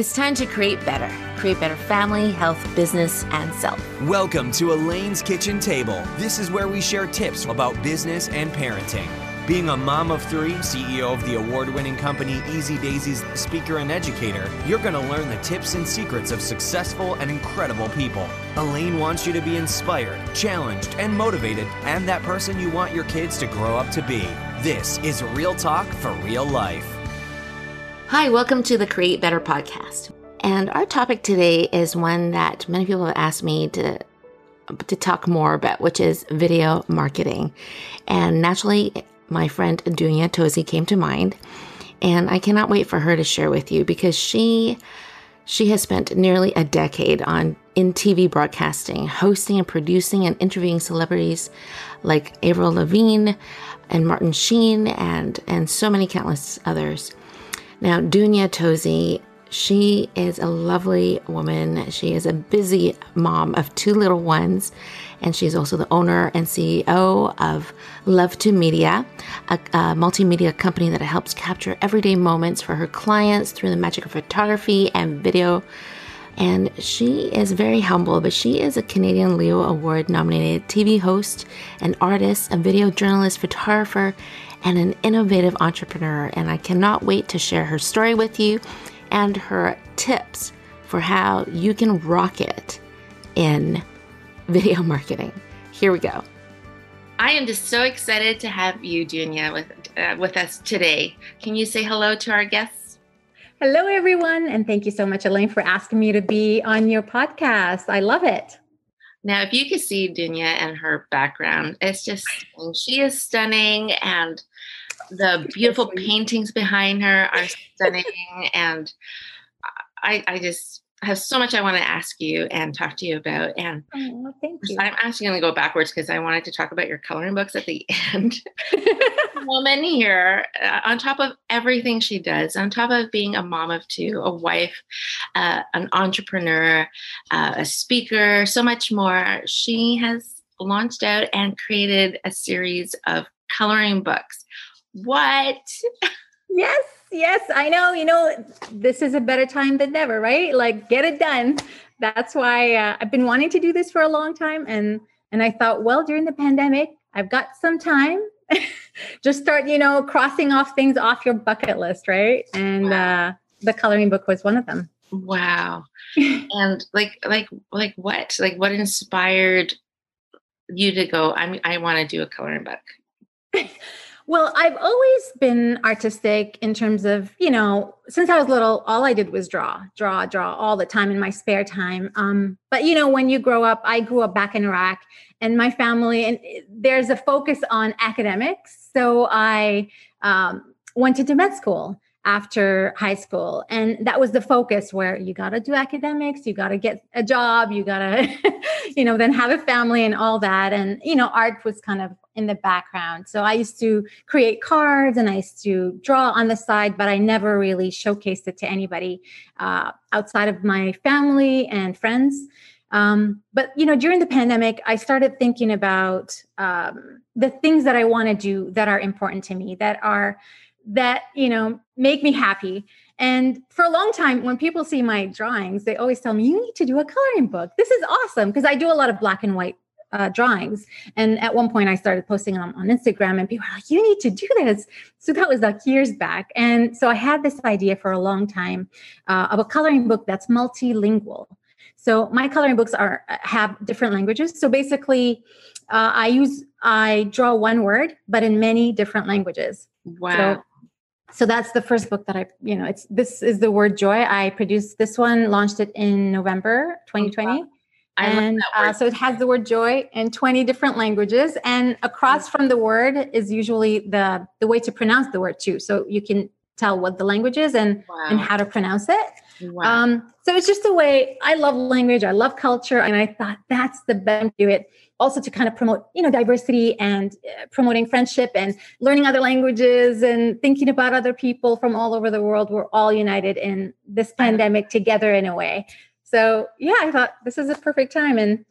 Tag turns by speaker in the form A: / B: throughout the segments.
A: It's time to create better. Create better family, health, business, and self.
B: Welcome to Elaine's Kitchen Table. This is where we share tips about business and parenting. Being a mom of three, CEO of the award winning company Easy Daisies speaker and educator, you're going to learn the tips and secrets of successful and incredible people. Elaine wants you to be inspired, challenged, and motivated, and that person you want your kids to grow up to be. This is Real Talk for Real Life.
A: Hi, welcome to the Create Better podcast. And our topic today is one that many people have asked me to to talk more about, which is video marketing. And naturally, my friend Dunia Tozy came to mind, and I cannot wait for her to share with you because she she has spent nearly a decade on in TV broadcasting, hosting and producing and interviewing celebrities like Avril Lavigne and Martin Sheen and and so many countless others. Now, Dunia Tozy, she is a lovely woman. She is a busy mom of two little ones, and she's also the owner and CEO of Love to Media, a, a multimedia company that helps capture everyday moments for her clients through the magic of photography and video. And she is very humble, but she is a Canadian Leo Award nominated TV host, an artist, a video journalist, photographer, and an innovative entrepreneur. And I cannot wait to share her story with you and her tips for how you can rock it in video marketing. Here we go. I am just so excited to have you, Dunia, with uh, with us today. Can you say hello to our guests?
C: Hello, everyone, and thank you so much, Elaine, for asking me to be on your podcast. I love it.
A: Now, if you could see Dunia and her background, it's just she is stunning, and the beautiful paintings behind her are stunning. and I, I just have so much I want to ask you and talk to you about. And
C: oh, thank you.
A: I'm actually going to go backwards because I wanted to talk about your coloring books at the end. woman here, uh, on top of everything she does, on top of being a mom of two, a wife, uh, an entrepreneur, uh, a speaker, so much more, she has launched out and created a series of coloring books. What?
C: Yes, yes, I know. You know, this is a better time than never, right? Like, get it done. That's why uh, I've been wanting to do this for a long time, and and I thought, well, during the pandemic, I've got some time. Just start, you know, crossing off things off your bucket list, right? And wow. uh, the coloring book was one of them.
A: Wow. and like, like, like what? Like, what inspired you to go? I mean, I want to do a coloring book.
C: Well, I've always been artistic in terms of, you know, since I was little, all I did was draw, draw, draw all the time in my spare time. Um, but, you know, when you grow up, I grew up back in Iraq and my family, and there's a focus on academics. So I um, went into med school after high school and that was the focus where you got to do academics you got to get a job you got to you know then have a family and all that and you know art was kind of in the background. So i used to create cards and i used to draw on the side but i never really showcased it to anybody uh, outside of my family and friends. Um, but you know during the pandemic i started thinking about um, the things that i want to do that are important to me that are that you know make me happy. And for a long time when people see my drawings they always tell me you need to do a coloring book. This is awesome because i do a lot of black and white uh, drawings. And at one point i started posting them on instagram and people were like you need to do this. So that was like years back. And so i had this idea for a long time uh, of a coloring book that's multilingual. So my coloring books are have different languages. So basically uh, i use i draw one word but in many different languages.
A: Wow.
C: so so that's the first book that i you know it's this is the word joy. I produced this one launched it in november 2020 and uh, so it has the word joy in 20 different languages and across from the word is usually the the way to pronounce the word too. So you can tell what the language is and wow. and how to pronounce it. Wow. um, so it's just a way i love language i love culture and i thought that's the best do it. Also to kind of promote you know diversity and uh, promoting friendship and learning other languages and thinking about other people from all over the world. We're all united in this pandemic together in a way so yeah i thought this is a perfect time and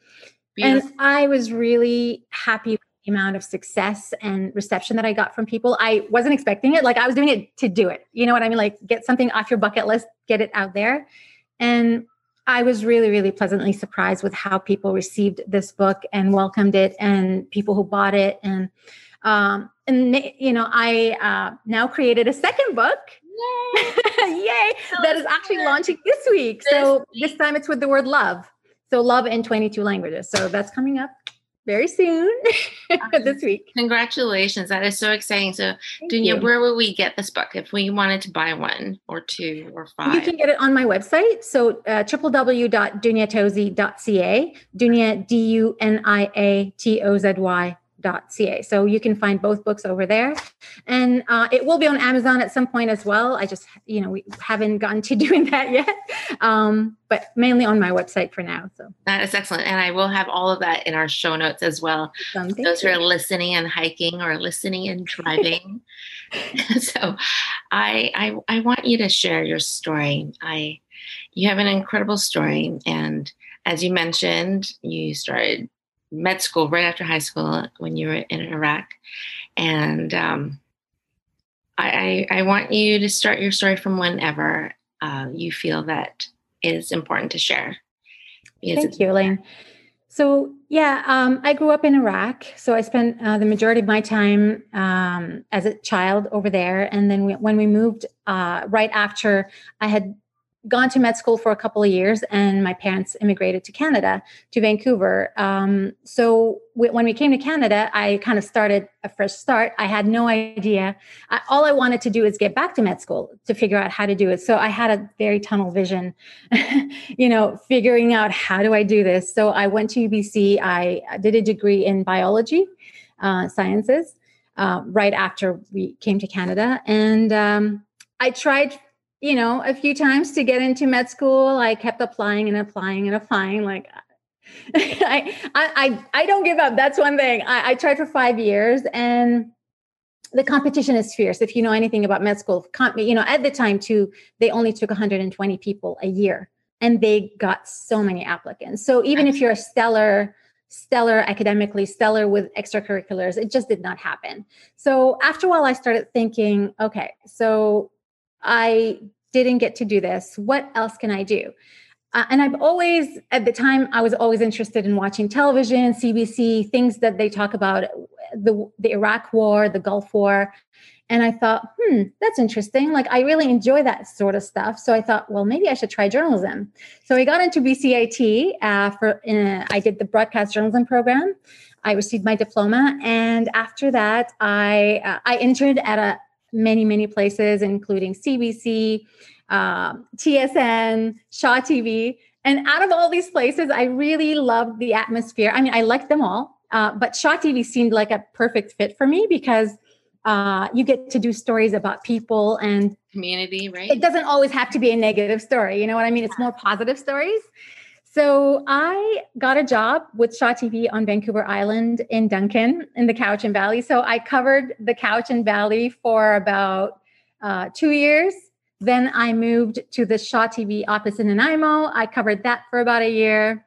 C: Beautiful. and i was really happy with the amount of success and reception that I got from people. I wasn't expecting it. Like I was doing it to do it. You know what I mean? Like get something off your bucket list, get it out there. And I was really, really pleasantly surprised with how people received this book and welcomed it, and people who bought it, and um, and you know, I uh, now created a second book. Yay! Yay! that is actually launching this week. This so week. this time it's with the word love. So love in 22 languages. So that's coming up very soon this week.
A: Congratulations. That is so exciting. So, Thank Dunia, you. where will we get this book if we wanted to buy one or two or five?
C: You can get it on my website. So, uh, www.duniatozy.ca, Dunia, D U N I A T O Z Y ca. So you can find both books over there. And uh, it will be on Amazon at some point as well. I just, you know, we haven't gotten to doing that yet, um, but mainly on my website for now. So
A: that is excellent. And I will have all of that in our show notes as well. Um, Those who are listening and hiking or listening and driving. so I, I, I want you to share your story. I, you have an incredible story. And as you mentioned, you started med school right after high school when you were in Iraq. And um, I, I, I, want you to start your story from whenever uh, you feel that is important to share.
C: Thank you, Elaine. So, yeah, um, I grew up in Iraq. So I spent uh, the majority of my time um, as a child over there. And then we, when we moved uh, right after I had gone to med school for a couple of years and my parents immigrated to canada to vancouver. Um, so when we came to canada i kind of started a fresh start. I had no idea. I, all i wanted to do is get back to med school to figure out how to do it. So i had a very tunnel vision you know figuring out how do i do this. So i went to ubc i did a degree in biology uh, sciences uh, right after we came to canada. And um, i tried you know, a few times to get into med school. I kept applying and applying and applying. Like, I, I, I don't give up. That's one thing. I, I tried for five years, and the competition is fierce. If you know anything about med school, you know, at the time too, they only took 120 people a year, and they got so many applicants. So even if you're a stellar stellar academically, stellar with extracurriculars. It just did not happen. So after a while, I started thinking, okay, so I didn't get to do this. What else can I do? Uh, and I've always, at the time, I was always interested in watching television, CBC, things that they talk about the, the Iraq War, the Gulf War. And I thought, hmm, that's interesting. Like, I really enjoy that sort of stuff. So I thought, well, maybe I should try journalism. So I got into BCIT. Uh, for I did the broadcast journalism program. I received my diploma, and after that, I uh, I interned at a many, many places, including CBC, um, TSN, Shaw TV. And out of all these places, I really loved the atmosphere. I mean, I liked them all, uh, but Shaw TV seemed like a perfect fit for me because uh, you get to do stories about people and
A: community, right?
C: It doesn't always have to be a negative story. You know what I mean? It's more positive stories. So I got a job with Shaw TV on Vancouver Island in Duncan in the Cowichan Valley. So I covered the Cowichan Valley for about uh, two years. Then I moved to the Shaw TV office in Nanaimo. I covered that for about a year.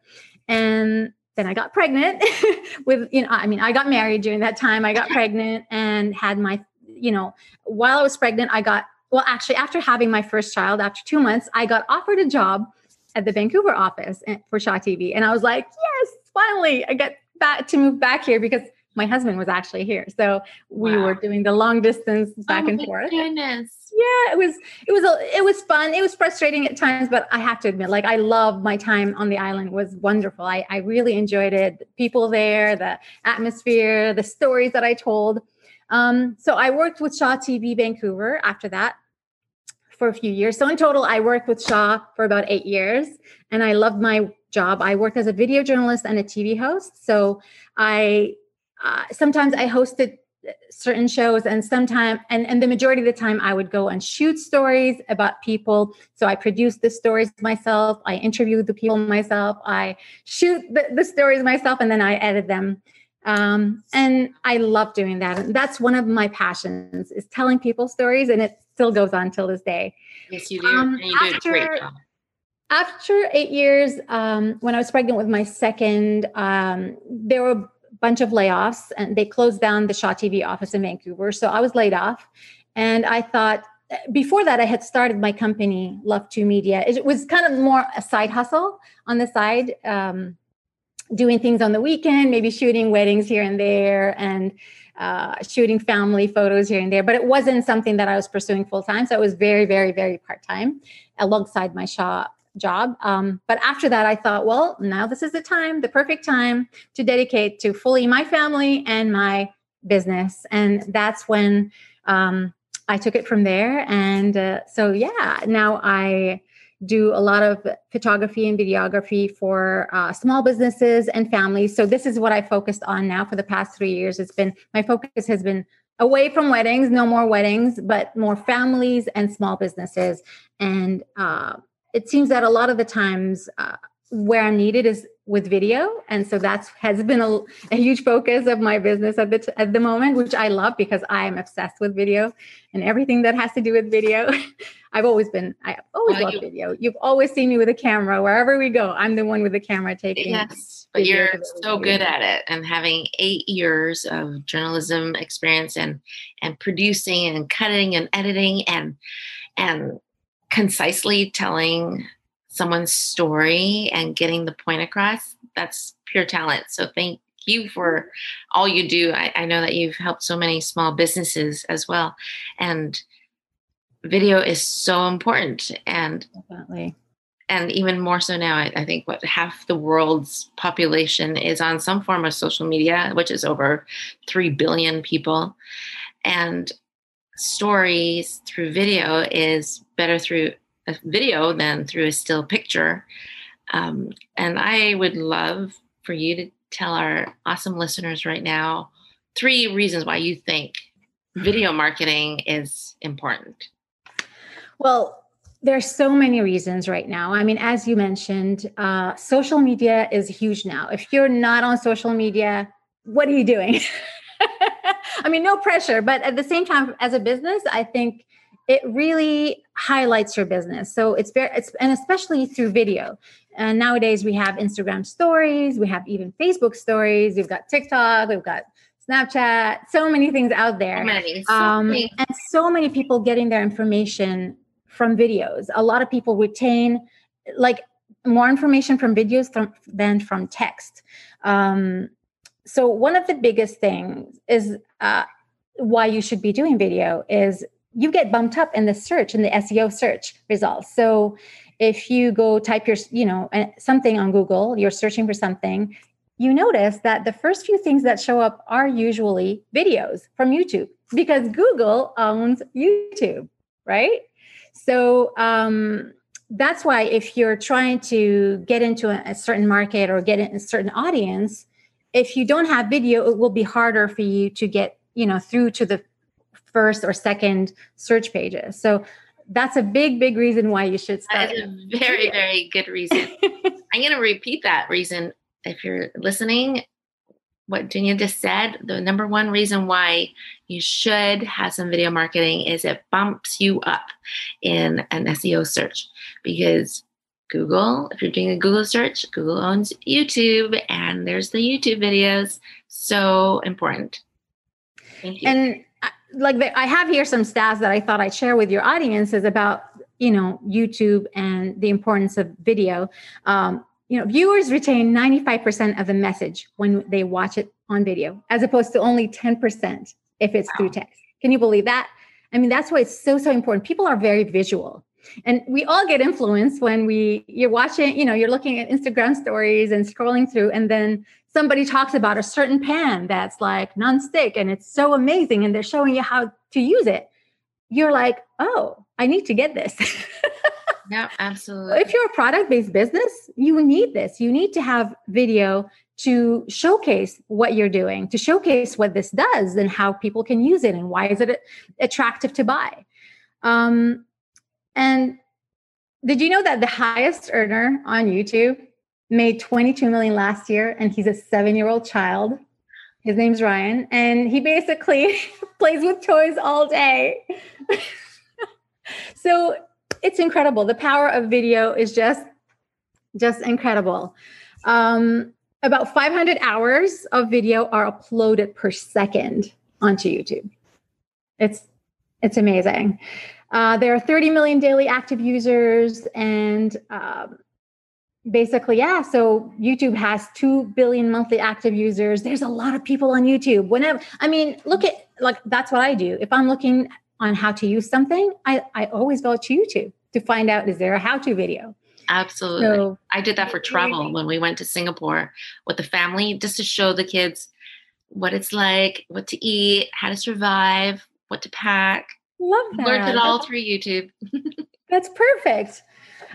C: And then I got pregnant with, you know, I mean, I got married during that time. I got pregnant and had my, you know, while I was pregnant, I got, well, actually, after having my first child, after two months, I got offered a job at the Vancouver office for Shaw TV. And I was like, yes, finally, I get back to move back here because my husband was actually here. So we wow. were doing the long distance back oh, and forth.
A: Goodness.
C: Yeah, it was it was a, it was fun. It was frustrating at times, but I have to admit, like I love my time on the island was wonderful. I, I really enjoyed it. The people there, the atmosphere, the stories that I told. Um, so I worked with Shaw TV Vancouver after that for a few years. So in total, I worked with Shaw for about eight years, and I loved my job. I worked as a video journalist and a TV host. So I uh, sometimes I hosted certain shows and sometimes and, and the majority of the time i would go and shoot stories about people so i produced the stories myself i interviewed the people myself i shoot the, the stories myself and then i edit them um, and i love doing that and that's one of my passions is telling people stories and it still goes on till this day.
A: Yes, you do. Um, you after,
C: after eight years, um, when I was pregnant with my second, um, there were a bunch of layoffs and they closed down the Shaw TV office in Vancouver. So I was laid off. And I thought, before that, I had started my company, Love to Media. It was kind of more a side hustle on the side, um, doing things on the weekend, maybe shooting weddings here and there, and uh, shooting family photos here and there. But it wasn't something that I was pursuing full time. So it was very, very, very part time alongside my shop job. Um, but after that, I thought, well, now this is the time, the perfect time to dedicate to fully my family and my business. And that's when um, I took it from there. And uh, so, yeah, now I do a lot of photography and videography for uh, small businesses and families. So this is what I focused on now for the past three years. It's been my focus has been away from weddings, no more weddings, but more families and small businesses. And uh, it seems that a lot of the times uh, where I'm needed is with video, and so that's has been a, a huge focus of my business at the t- at the moment, which I love because I am obsessed with video and everything that has to do with video. I've always been, I always well, loved you, video. You've always seen me with a camera wherever we go. I'm the one with the camera taking.
A: Yes, but you're so good at it, and having eight years of journalism experience and and producing and cutting and editing and and concisely telling someone's story and getting the point across, that's pure talent. So thank you for all you do. I, I, know that you've helped so many small businesses as well. And video is so important. And
C: definitely.
A: And even more so now, I, I think what half the world's population is on some form of social media, which is over 3 billion people. And stories through video is better through a video than through a still picture. Um, and I would love for you to tell our awesome listeners right now three reasons why you think video marketing is important.
C: Well, there's so many reasons right now. I mean, as you mentioned, uh, social media is huge now. If you're not on social media, what are you doing? I mean, no pressure, but at the same time, as a business, I think it really highlights your business. So it's very, it's, and especially through video. And nowadays we have Instagram stories, we have even Facebook stories, we've got TikTok, we've got Snapchat, so many things out there. So many, so um, many. And so many people getting their information from videos. A lot of people retain like more information from videos from, than from text. Um, so one of the biggest things is uh, why you should be doing video is you get bumped up in the search in the SEO search results. So if you go type your, you know, something on Google, you're searching for something, you notice that the first few things that show up are usually videos from YouTube because Google owns YouTube, right? So um, that's why if you're trying to get into a, a certain market or get in a certain audience, if you don't have video, it will be harder for you to get, you know, through to the first or second search pages. So that's a big, big reason why you should start.
A: That is a very, very good reason. I'm going to repeat that reason. If you're listening, what Dunia just said, the number one reason why you should have some video marketing is it bumps you up in an SEO search because Google, if you're doing a Google search, Google owns YouTube and there's the YouTube videos. So important.
C: Thank you. And like the, I have here some stats that I thought I'd share with your audiences about you know YouTube and the importance of video. Um, you know, viewers retain 95% of the message when they watch it on video, as opposed to only 10% if it's wow. through text. Can you believe that? I mean, that's why it's so so important. People are very visual. And we all get influenced when we you're watching, you know, you're looking at Instagram stories and scrolling through, and then somebody talks about a certain pan that's like non-stick and it's so amazing and they're showing you how to use it. You're like oh i need to get this.
A: Yeah absolutely
C: if you're a product-based business you need this. You need to have video to showcase what you're doing to showcase what this does and how people can use it and why is it attractive to buy. Um, and did you know that the highest earner on youtube made 22 million last year and he's a seven year old child his name's ryan and he basically plays with toys all day so it's incredible the power of video is just just incredible um, about 500 hours of video are uploaded per second onto YouTube. It's it's amazing. Uh, there are 30 million daily active users, and um, basically, yeah. So YouTube has two billion monthly active users. There's a lot of people on YouTube. Whenever I mean, look at like that's what I do. If I'm looking on how to use something, I I always go to YouTube to find out is there a how-to video.
A: Absolutely. So, I did that for travel when we went to Singapore with the family, just to show the kids what it's like, what to eat, how to survive, what to pack.
C: Love that.
A: Learned it all through YouTube.
C: That's perfect.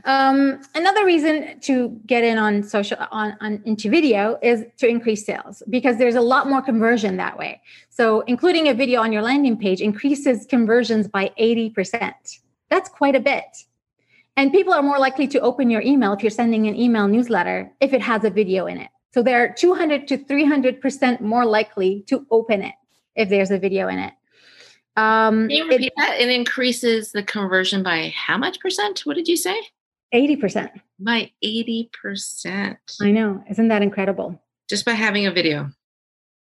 C: Um, another reason to get in on social on, on into video is to increase sales because there's a lot more conversion that way. So including a video on your landing page increases conversions by 80%. That's quite a bit. And people are more likely to open your email if you're sending an email newsletter if it has a video in it. So they're 200 to 300% more likely to open it if there's a video in it.
A: Um, Can you repeat it, that? It increases the conversion by how much percent? What did you say?
C: 80%.
A: By 80%.
C: I know. Isn't that incredible?
A: Just by having a video.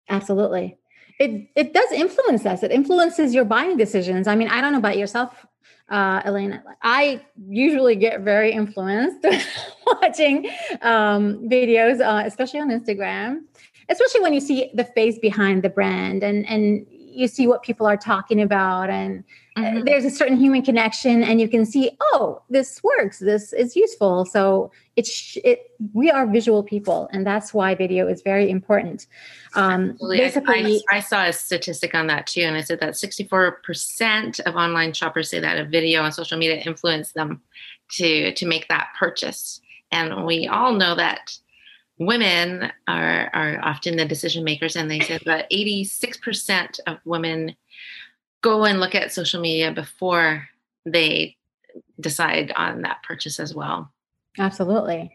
C: Absolutely. It it does influence us. It influences your buying decisions. I mean, I don't know about yourself, uh, Elena. I usually get very influenced watching um, videos, uh, especially on Instagram, especially when you see the face behind the brand and and you see what people are talking about and uh, mm-hmm. there's a certain human connection and you can see oh this works this is useful. So it's it we are visual people and that's why video is very important.
A: Um basically I, I, I, saw a statistic on that too and i said that 64% of online shoppers say that a video on social media influenced them to to make that purchase. And we all know that women are are often the decision makers and they said that 86% of women go and look at social media before they decide on that purchase as well.
C: Absolutely.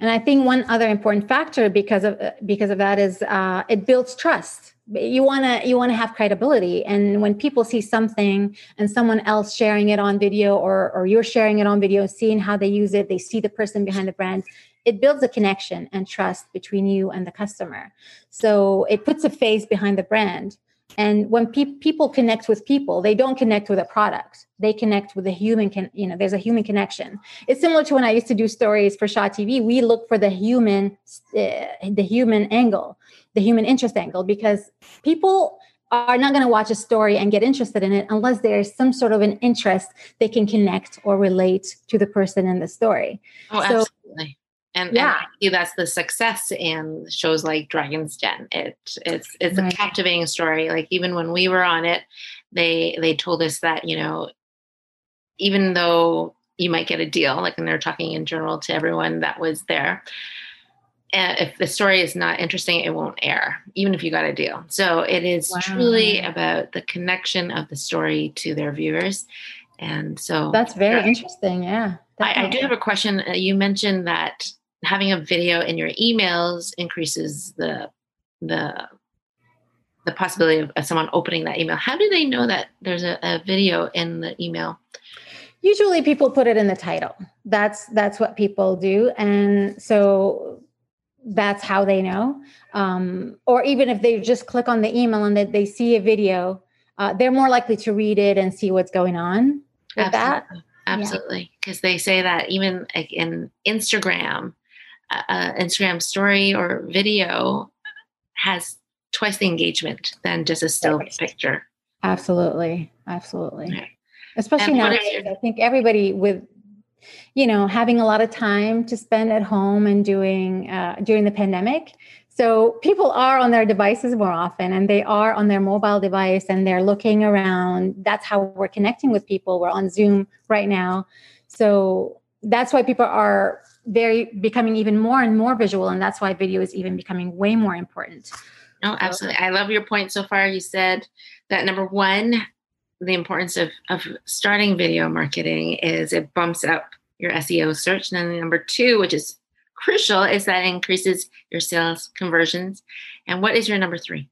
C: And i think one other important factor because of because of that is uh, it builds trust. You want to you want to have credibility. And when people see something and someone else sharing it on video or or you're sharing it on video seeing how they use it they see the person behind the brand it builds a connection and trust between you and the customer. So it puts a face behind the brand. And when pe- people connect with people, they don't connect with a product. They connect with a human. Con- you know, there's a human connection. It's similar to when I used to do stories for Shaw TV. We look for the human, uh, the human angle, the human interest angle, because people are not going to watch a story and get interested in it unless there's some sort of an interest they can connect or relate to the person in the story.
A: Oh, so, absolutely. And, yeah. and that's the success in shows like Dragon's Den. It it's it's right. a captivating story. Like even when we were on it, they they told us that you know, even though you might get a deal, like when they're talking in general to everyone that was there, and if the story is not interesting, it won't air, even if you got a deal. So it is wow. truly about the connection of the story to their viewers. And so
C: that's very interesting. Yeah.
A: I, I, do have a question. Uh, you mentioned that having a video in your emails increases the the the possibility of someone opening that email. How do they know that there's a, a video in the email?
C: Usually people put it in the title. That's that's what people do. And so that's how they know. Um, or even if they just click on the email and they, they see a video, uh, they're more likely to read it and see what's going on with Absolutely. that.
A: Absolutely. Because yeah. they say that even in Instagram, uh, Instagram story or video has twice the engagement than just a still picture.
C: Absolutely, absolutely. Right. Especially nowadays, I think everybody with you know having a lot of time to spend at home and doing uh, during the pandemic. So people are on their devices more often, and they are on their mobile device, and they're looking around. That's how we're connecting with people. We're on Zoom right now, so that's why people are very becoming even more and more visual and that's why video is even becoming way more important.
A: Oh absolutely. I love your point so far. You said that number one the importance of, of starting video marketing is it bumps up your seo search. And then number two which is crucial is that it increases your sales conversions. And what is your number three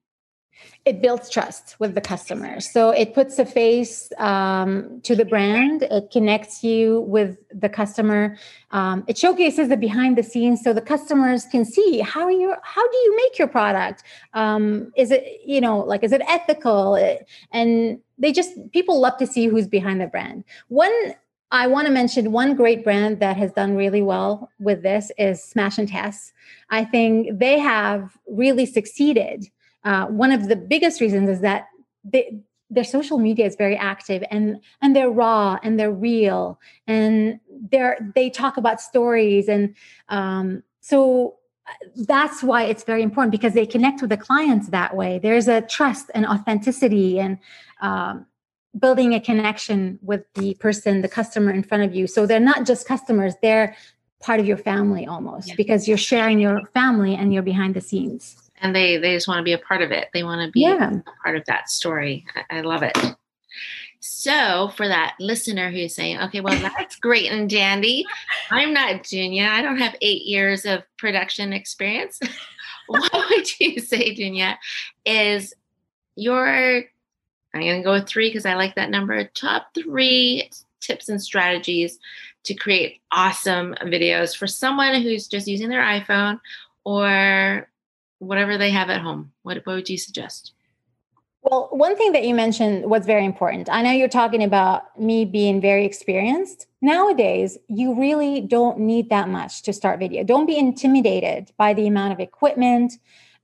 C: it builds trust with the customer. So it puts a face um, to the brand. It connects you with the customer. Um, it showcases the behind the scenes, so the customers can see how you how do you make your product. Um, is it you know like is it ethical? And they just people love to see who's behind the brand. One I want to mention one great brand that has done really well with this is Smash and Tess. I think they have really succeeded uh, one of the biggest reasons is that they, their social media is very active and and they're raw and they're real and they're they talk about stories and um, so uh, that's why it's very important because they connect with the clients that way. There's a trust and authenticity and um, building a connection with the person the customer in front of you. So they're not just customers they're part of your family almost yeah. because you're sharing your family and you're behind the scenes
A: and they they just want to be a part of it. They want to be yeah. a part of that story. I, I love it. So for that listener who's saying okay well that's great and dandy. I'm not Dunia i don't have eight years of production experience. What would you say Dunia is your i'm going to go with three because i like that number top three tips and strategies to create awesome videos for someone who's just using their iphone or whatever they have at home. What, what would you suggest?
C: Well, one thing that you mentioned was very important. I know you're talking about me being very experienced. Nowadays, you really don't need that much to start video. Don't be intimidated by the amount of equipment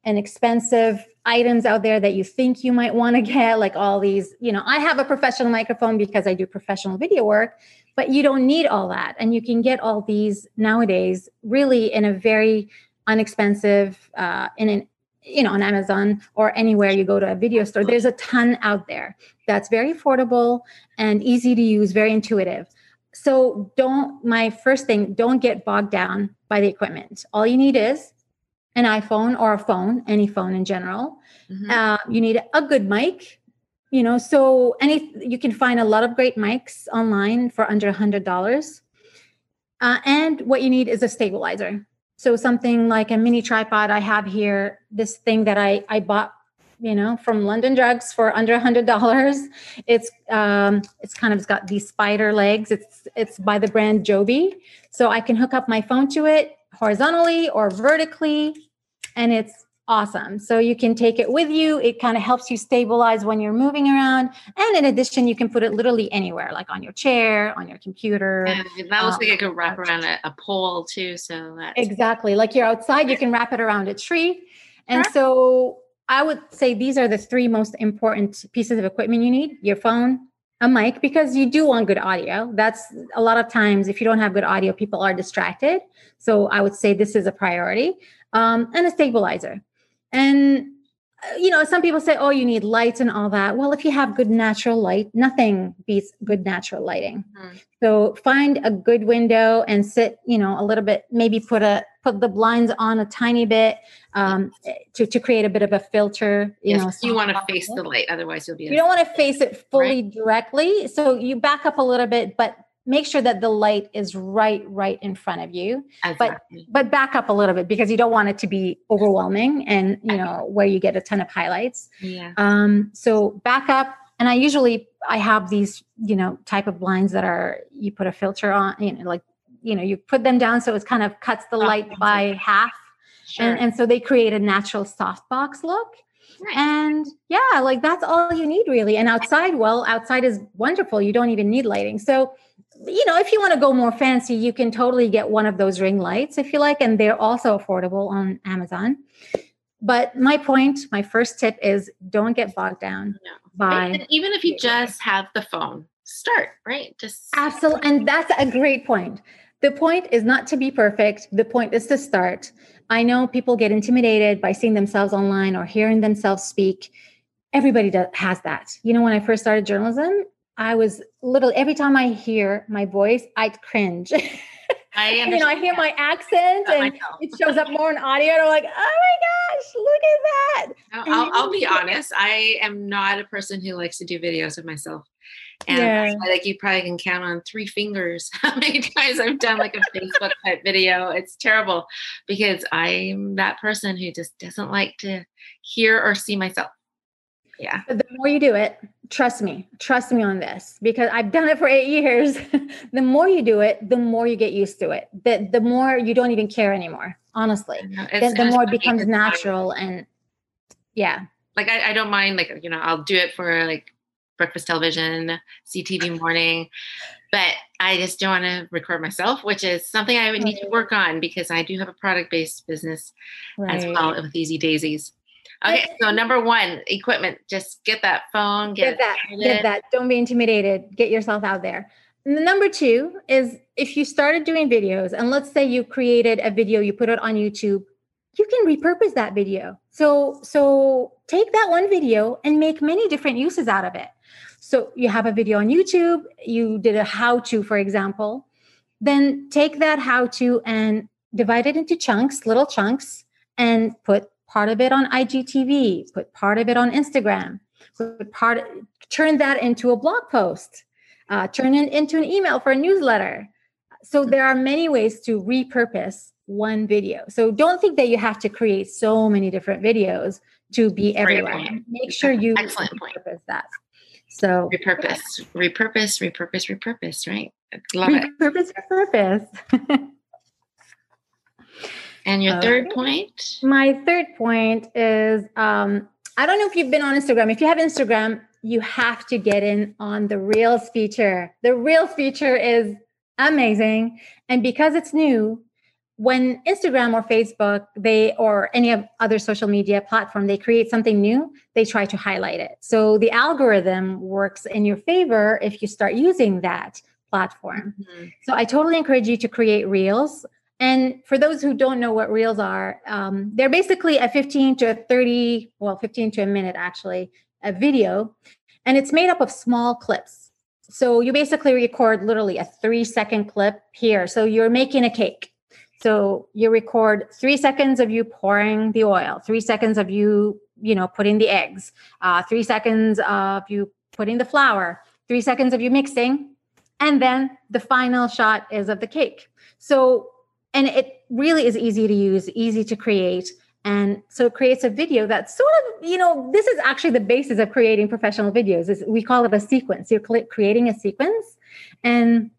C: and expensive items out there that you think you might want to get, like all these. You know, I have a professional microphone because I do professional video work, but you don't need all that. And you can get all these nowadays really in a very unexpensive uh, in an you know on amazon or anywhere you go to a video store. There's a ton out there that's very affordable and easy to use very intuitive. So don't my first thing don't get bogged down by the equipment. All you need is an iphone or a phone any phone in general. Mm-hmm. uh, you need a good mic you know so any you can find a lot of great mics online for under a hundred dollars. Uh, and what you need is a stabilizer so something like a mini tripod I have here, this thing that I I bought, you know, from London Drugs for under a hundred dollars. It's um, it's kind of it's got these spider legs. It's it's by the brand Joby, so I can hook up my phone to it horizontally or vertically, and it's awesome. So you can take it with you. It kind of helps you stabilize when you're moving around. And in addition, you can put it literally anywhere, like on your chair, on your computer.
A: And that looks um, like it could wrap around a, a pole too. So that's
C: exactly like you're outside, you can wrap it around a tree. And so I would say these are the three most important pieces of equipment you need your phone, a mic, because you do want good audio. That's a lot of times, if you don't have good audio, people are distracted. So I would say this is a priority, um, and a stabilizer. And uh, you know, some people say, "Oh, you need lights and all that." Well, if you have good natural light, nothing beats good natural lighting. Mm-hmm. So find a good window and sit. You know, a little bit. Maybe put a put the blinds on a tiny bit um, to to create a bit of a filter. You yes,
A: know, you want to face the light, otherwise you'll be.
C: You don't want to face it fully right? directly, so you back up a little bit, but make sure that the light is right right in front of you exactly. but but back up a little bit because you don't want it to be overwhelming and you know where you get a ton of highlights yeah um so back up and i usually i have these you know type of blinds that are you put a filter on you know like you know you put them down so it kind of cuts the light by half sure. and, and so they create a natural softbox look Nice. And yeah, like that's all you need really. And outside, well, outside is wonderful. You don't even need lighting. So you know, if you want to go more fancy, you can totally get one of those ring lights if you like, and they're also affordable on Amazon. But my point, my first tip is don't get bogged down no. by
A: even if you just have the phone, start right. Just
C: absolutely, and that's a great point. The point is not to be perfect. The point is to start. I know people get intimidated by seeing themselves online or hearing themselves speak. Everybody does, has that. You know, when I first started journalism, I was literally every time I hear my voice, I'd cringe. I you know, I hear my accent and it shows up more in audio. And I'm like, oh my gosh, look at
A: that. I'll, I'll be honest. I am not a person who likes to do videos of myself. And yeah. like you probably can count on three fingers how many times I've done like a Facebook type video. It's terrible because I'm that person who just doesn't like to hear or see myself. Yeah.
C: But the more you do it, trust me, trust me on this because I've done it for eight years. the more you do it, the more you get used to it. The, the more you don't even care anymore, honestly. The, the more it becomes natural and yeah.
A: Like I, I don't mind, like, you know, I'll do it for like breakfast television, CTV morning, but I just don't want to record myself, which is something I would need to work on because I do have a product based business right. as well with Easy Daisies. Okay, so number one, equipment. Just get that phone.
C: Get, get that. Get that. Don't be intimidated. Get yourself out there. And the number two is if you started doing videos, and let's say you created a video, you put it on YouTube, you can repurpose that video. So so take that one video and make many different uses out of it. So you have a video on YouTube, you did a how to, for example, then take that how to and divide it into chunks, little chunks, and put part of it on IGTV, put part of it on Instagram, put part, turn that into a blog post, uh, turn it into an email for a newsletter. So there are many ways to repurpose one video. So don't think that you have to create so many different videos to be everywhere. Make sure you
A: Excellent repurpose
C: point. that. So
A: repurpose, repurpose, repurpose, repurpose, right? Love
C: repurpose, it. repurpose.
A: and your okay. third point?
C: My third point is um, I don't know if you've been on Instagram. If you have Instagram, you have to get in on the Reels feature. The Reels feature is amazing. And because it's new, when Instagram or Facebook, they or any of other social media platform, they create something new, they try to highlight it. So the algorithm works in your favor if you start using that platform. Mm-hmm. So I totally encourage you to create reels. And for those who don't know what reels are, um, they're basically a 15 to a 30, well, 15 to a minute actually, a video, and it's made up of small clips. So you basically record literally a three second clip here. So you're making a cake so you record three seconds of you pouring the oil, three seconds of you, you know, putting the eggs, uh, three seconds of you putting the flour, three seconds of you mixing, and then the final shot is of the cake. So, and it really is easy to use, easy to create. And so it creates a video that's sort of, you know, this is actually the basis of creating professional videos. Is we call it a sequence. You're creating a sequence, and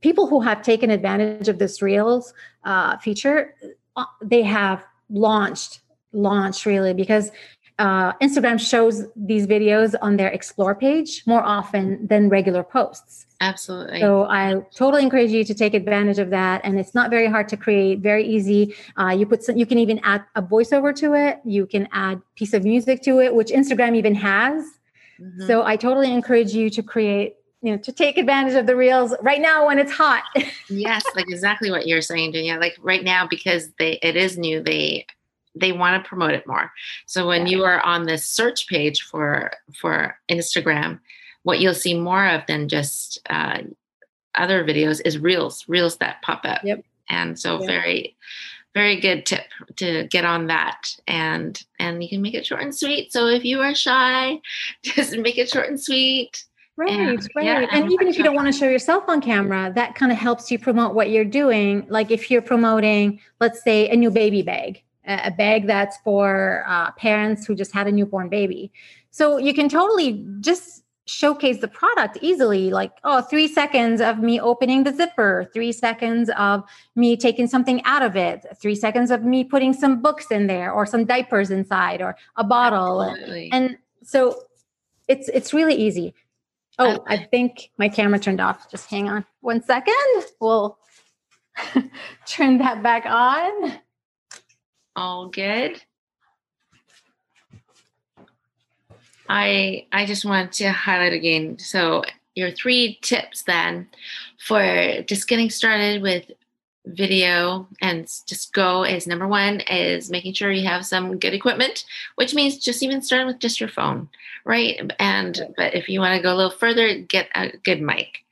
C: people who have taken advantage of this Reels uh, feature, uh, they have launched launched really because uh, Instagram shows these videos on their explore page more often than regular posts.
A: Absolutely.
C: So I totally encourage you to take advantage of that, and it's not very hard to create. Very easy. Uh, you put some, you can even add a voiceover to it. You can add piece of music to it, which Instagram even has. Mm-hmm. So I totally encourage you to create you know to take advantage of the reels right now when it's hot
A: yes like exactly what you're saying Dunia. like right now because they it is new they they want to promote it more. So when you are on this search page for for instagram what you'll see more of than just uh, other videos is reels reels that pop up.
C: Yep.
A: And so yep. very very good tip to get on that. And and you can make it short and sweet. So if you are shy just make it short and sweet.
C: Right, and, right. Yeah, and even if you don't want to show yourself on camera, that kind of helps you promote what you're doing. Like if you're promoting, let's say, a new baby bag, a bag that's for uh, parents who just had a newborn baby. So you can totally just showcase the product easily like oh three seconds of me opening the zipper three seconds of me taking something out of it three seconds of me putting some books in there or some diapers inside or a bottle Absolutely. and so it's it's really easy Oh, I think my camera turned off. Just hang on one second. We'll turn that back on.
A: All good. I I just want to highlight again. So your three tips then for just getting started with video and just go is number one is making sure you have some good equipment which means just even starting with just your phone right and but if you want to go a little further get a good mic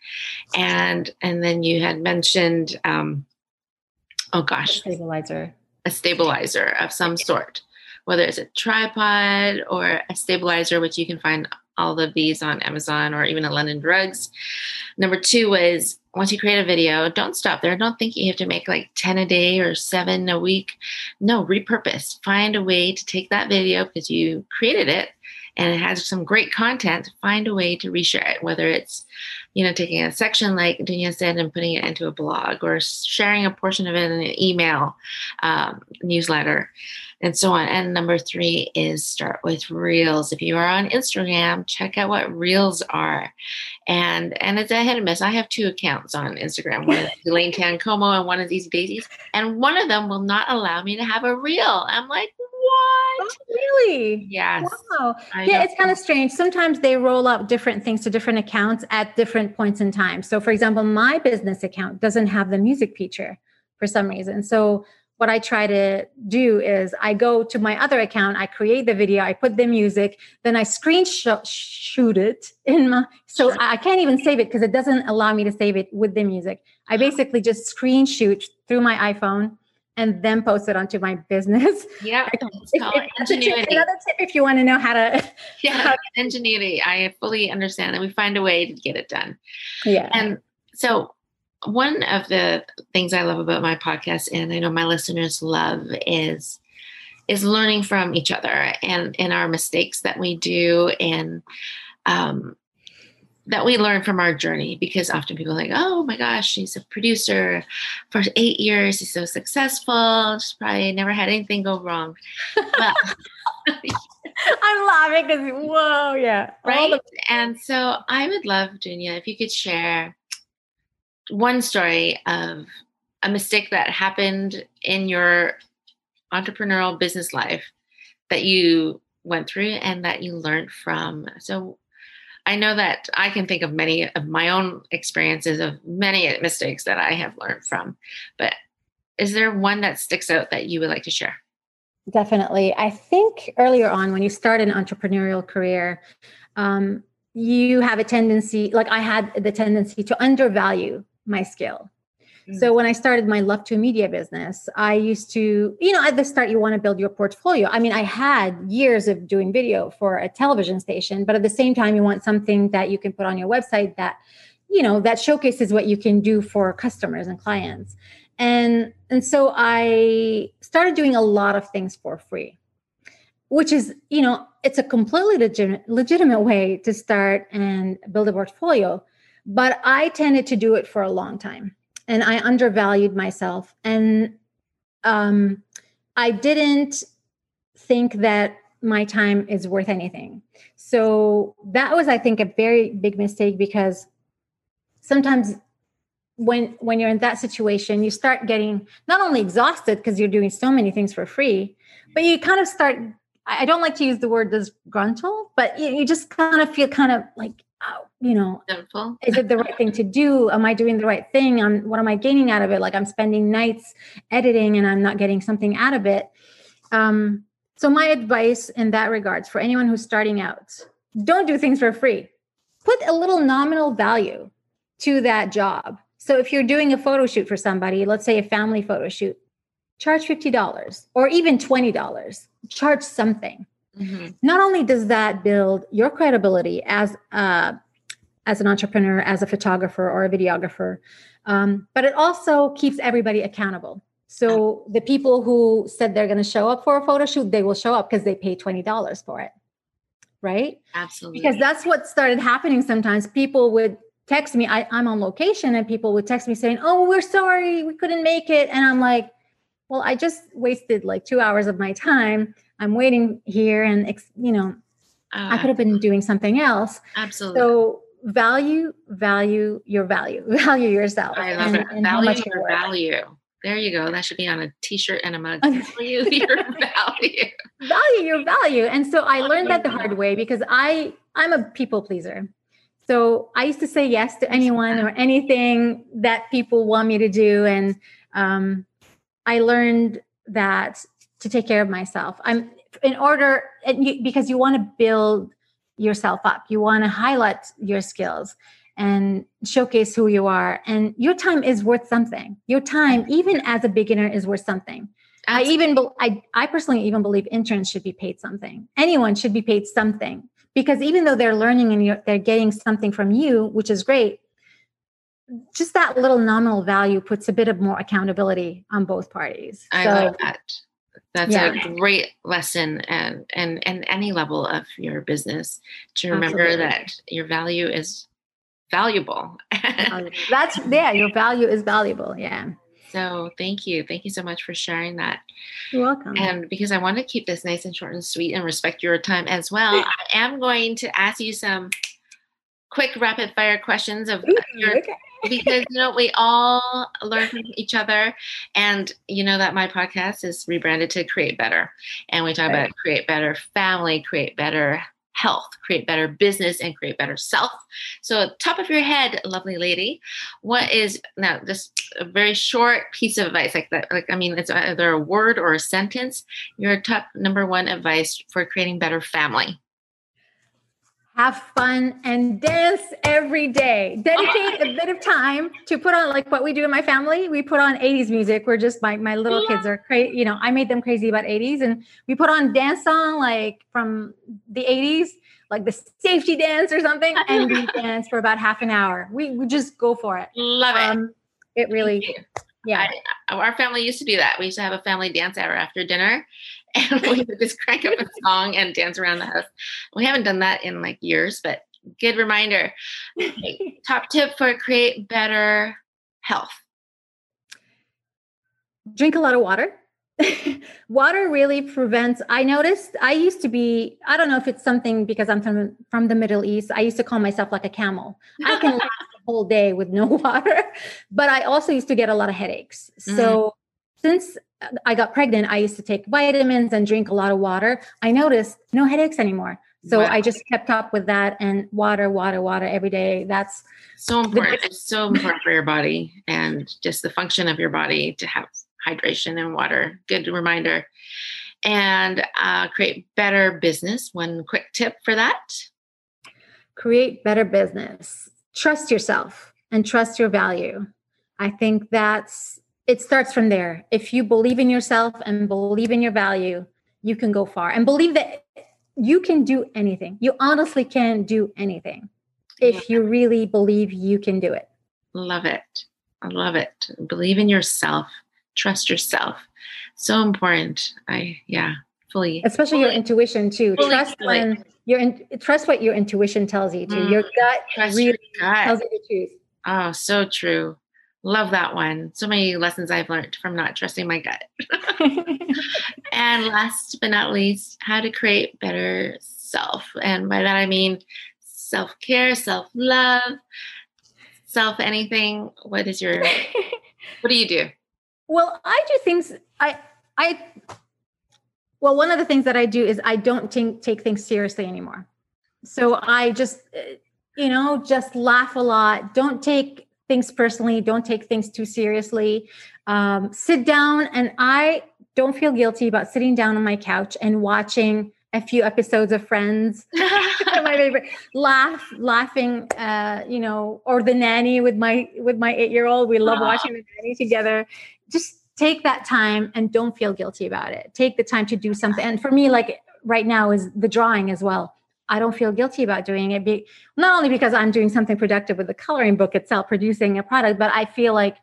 A: and and then you had mentioned um oh gosh
C: stabilizer
A: a stabilizer of some sort whether it's a tripod or a stabilizer which you can find all of these on Amazon or even at London Drugs. Number two was once you create a video, don't stop there. Don't think you have to make like 10 a day or seven a week. No, repurpose. Find a way to take that video because you created it and it has some great content, find a way to reshare it, whether it's, you know, taking a section like Dunia said and putting it into a blog or sharing a portion of it in an email um, newsletter and so on. And number three is start with reels. If you are on Instagram, check out what reels are. And and it's a hit and miss. I have two accounts on Instagram. One is Elaine Tan Comeau and one is Easy Daisies. And one of them will not allow me to have a reel. I'm like, what?
C: Oh, really?
A: Yes.
C: Wow. I yeah, know. it's kind of strange. Sometimes they roll up different things to different accounts at different points in time. So, for example, my business account doesn't have the music feature for some reason. So, what I try to do is I go to my other account, I create the video, I put the music, then I screenshot shoot it in my so I can't even save it because it doesn't allow me to save it with the music. I basically just screen shoot through my iPhone and then post it onto my business.
A: Yeah,
C: it's if, if, ingenuity. Another tip if you want to know how to.
A: Yeah, how to, ingenuity. I fully understand that we find a way to get it done.
C: Yeah,
A: and so one of the things I love about my podcast, and I know my listeners love, is is learning from each other and in our mistakes that we do and um, that we learn from our journey. Because often people are like, oh my gosh, she's a producer for eight years, she's so successful, she's probably never had anything go wrong. Well,
C: I'm laughing because whoa, yeah,
A: right. The- and so I would love, Dunia, if you could share one story of a mistake that happened in your entrepreneurial business life that you went through and that you learned from. So I know that I can think of many of my own experiences of many mistakes that I have learned from. But is there one that sticks out that you would like to share?
C: Definitely. I think earlier on, when you start an entrepreneurial career, um, you have a tendency, like I had the tendency to undervalue my skill. So mm. when I started my Love to Media business, I used to, you know, at the start you want to build your portfolio. I mean, I had years of doing video for a television station, but at the same time you want something that you can put on your website that, you know, that showcases what you can do for customers and clients. And and so I started doing a lot of things for free. Which is, you know, it's a completely legitimate legitimate way to start and build a portfolio but I tended to do it for a long time and I undervalued myself. And um, I didn't think that my time is worth anything. So that was, I think, a very big mistake because sometimes when when you're in that situation you start getting not only exhausted because you're doing so many things for free but you kind of start i don't like to use the word disgruntled but you, you just kind of feel kind of like you know, Simple. is it the right thing to do? Am I doing the right thing? I'm, what am I gaining out of it? Like I'm spending nights editing and I'm not getting something out of it. Um, so my advice in that regards for anyone who's starting out, don't do things for free. Put a little nominal value to that job. So if you're doing a photo shoot for somebody, let's say a family photo shoot, charge $50 or even $20. Charge something. Mm-hmm. Not only does that build your credibility as a as an entrepreneur, as a photographer or a videographer, um, but it also keeps everybody accountable. So the people who said they're going to show up for a photo shoot, they will show up because they pay twenty dollars for it, right?
A: Absolutely.
C: Because that's what started happening. Sometimes people would text me. I, I'm on location, and people would text me saying, "Oh, we're sorry, we couldn't make it," and I'm like, "Well, I just wasted like two hours of my time." I'm waiting here and, you know, uh, I could have been doing something else.
A: Absolutely.
C: So value, value your value, value yourself.
A: I love and, it. And value your value. There you go. That should be on a t-shirt and a mug. Value your value.
C: Value your value. And so I learned that the hard way because I I'm a people pleaser. So I used to say yes to anyone or anything that people want me to do. And um, I learned that to take care of myself. I'm in order you, because you want to build yourself up. You want to highlight your skills and showcase who you are. And your time is worth something. Your time, even as a beginner, is worth something. I even I I personally even believe interns should be paid something. Anyone should be paid something because even though they're learning and they're getting something from you, which is great, just that little nominal value puts a bit of more accountability on both parties.
A: I so, love that That's yeah. a great lesson and and and any level of your business to remember Absolutely. that your value is valuable.
C: That's yeah, your value is valuable. Yeah.
A: So thank you. Thank you so much for sharing that.
C: You're welcome.
A: And because I want to keep this nice and short and sweet and respect your time as well, I am going to ask you some quick rapid fire questions of Ooh, your, okay. because you know we all learn from each other and you know that my podcast is rebranded to create better and we talk right. about create better family create better health, create better business, and create better self. So, top of your head, lovely lady, what is now just a very short piece of advice like that? Like, I mean, it's either a word or a sentence. Your top number one advice for creating better family
C: have fun and dance every day. Dedicate a bit of time to put on like what we do in my family. We put on 80s music. We're just my my little kids are crazy. You know, I made them crazy about 80s, and we put on dance song like from the 80s, like the safety dance or something, and we dance for about half an hour. We we just go for it.
A: Love it. Um,
C: it really. Yeah.
A: I, our family used to do that. We used to have a family dance hour after dinner and we would just crank up a song and dance around the house. We haven't done that in like years, but good reminder. Okay, top tip for create better health.
C: Drink a lot of water. water really prevents i noticed i used to be i don't know if it's something because i'm from from the middle east i used to call myself like a camel i can last a whole day with no water but i also used to get a lot of headaches so mm. Since I got pregnant, I used to take vitamins and drink a lot of water. I noticed no headaches anymore. So wow. I just kept up with that and water, water, water every day. That's
A: so important. it's so important for your body and just the function of your body to have hydration and water. Good reminder. And uh, create better business. One quick tip for that
C: create better business. Trust yourself and trust your value. I think that's it starts from there. If you believe in yourself and believe in your value, you can go far and believe that you can do anything. You honestly can do anything if yeah. you really believe you can do it.
A: Love it. I love it. Believe in yourself. Trust yourself. So important. I yeah, fully.
C: Especially
A: fully,
C: your intuition too. Trust when your in, trust what your intuition tells you to. Mm, your gut really your gut. tells you the truth.
A: Oh, so true. Love that one. So many lessons I've learned from not trusting my gut. and last but not least, how to create better self. And by that I mean self care, self love, self anything. What is your, what do you do?
C: Well, I do things, I, I, well, one of the things that I do is I don't take, take things seriously anymore. So I just, eh, you know, just laugh a lot. Don't take things personally. Don't take things too seriously. Um, sit down, and I don't feel guilty about sitting down on my couch and watching a few episodes of Friends. my favorite. Laugh, laughing. Uh, you know, or the nanny with my with my eight year old. We love Aww. watching the nanny together. Just take that time and don't feel guilty about it. Take the time to do something. And for me, like right now, is the drawing as well. I don't feel guilty about doing it. Be, not only because I'm doing something productive with the coloring book itself, producing a product, but I feel like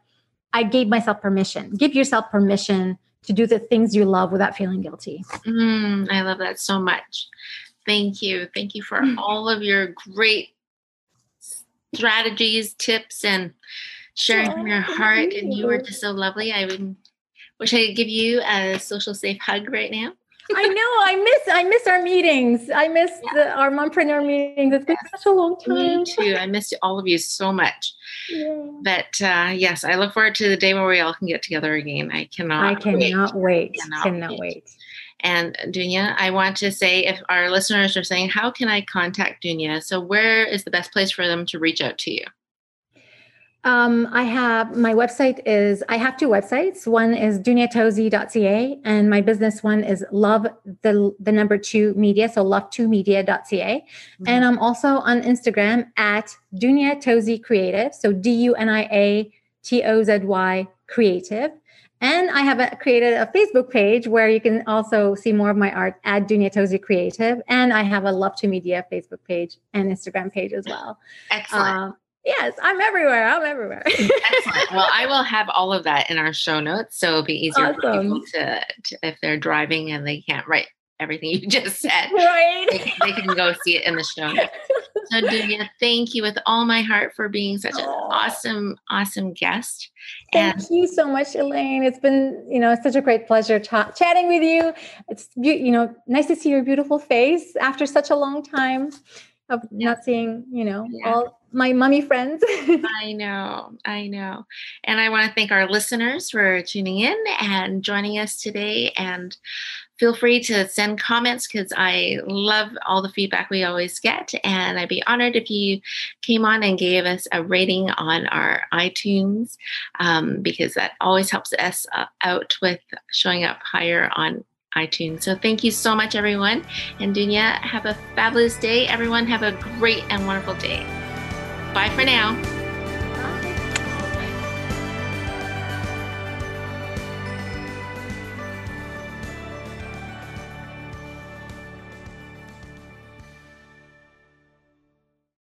C: I gave myself permission. Give yourself permission to do the things you love without feeling guilty.
A: Mm, I love that so much. Thank you. Thank you for all of your great strategies, tips, and sharing from your heart. And you are just so lovely. I would wish I could give you a social safe hug right now.
C: I know. I miss. I miss our meetings. I miss yeah. the, our mompreneur meetings. It's been such a long time.
A: Me too. I missed all of you so much. Yeah. But uh, yes, I look forward to the day where we all can get together again. I cannot.
C: I cannot wait. wait. Cannot, cannot wait. wait.
A: And Dunia, I want to say if our listeners are saying, "How can I contact Dunia?" So, where is the best place for them to reach out to you?
C: Um, I have my website is I have two websites. One is duniatozy.ca and my business one is love the the number two media, so love2media.ca. Mm-hmm. And I'm also on Instagram at dunyatozi creative, so D-U-N-I-A-T-O-Z-Y creative. And I have a, created a Facebook page where you can also see more of my art at Duniatozy Creative. And I have a Love to Media Facebook page and Instagram page as well.
A: Excellent. Uh,
C: Yes, I'm everywhere. I'm everywhere.
A: Excellent. Well, I will have all of that in our show notes, so it'll be easier awesome. for people to, to, if they're driving and they can't write everything you just said.
C: Right.
A: They, they can go see it in the show notes. So, Dunia, thank you with all my heart for being such an awesome, awesome guest.
C: Thank and- you so much, Elaine. It's been, you know, such a great pleasure ch- chatting with you. It's, you know, nice to see your beautiful face after such a long time of yeah. not seeing, you know, yeah. all my mummy friends.
A: I know, I know. And I want to thank our listeners for tuning in and joining us today. And feel free to send comments because I love all the feedback we always get. And I'd be honored if you came on and gave us a rating on our iTunes um, because that always helps us uh, out with showing up higher on iTunes. So thank you so much, everyone. And Dunia, have a fabulous day. Everyone, have a great and wonderful day. Bye for now.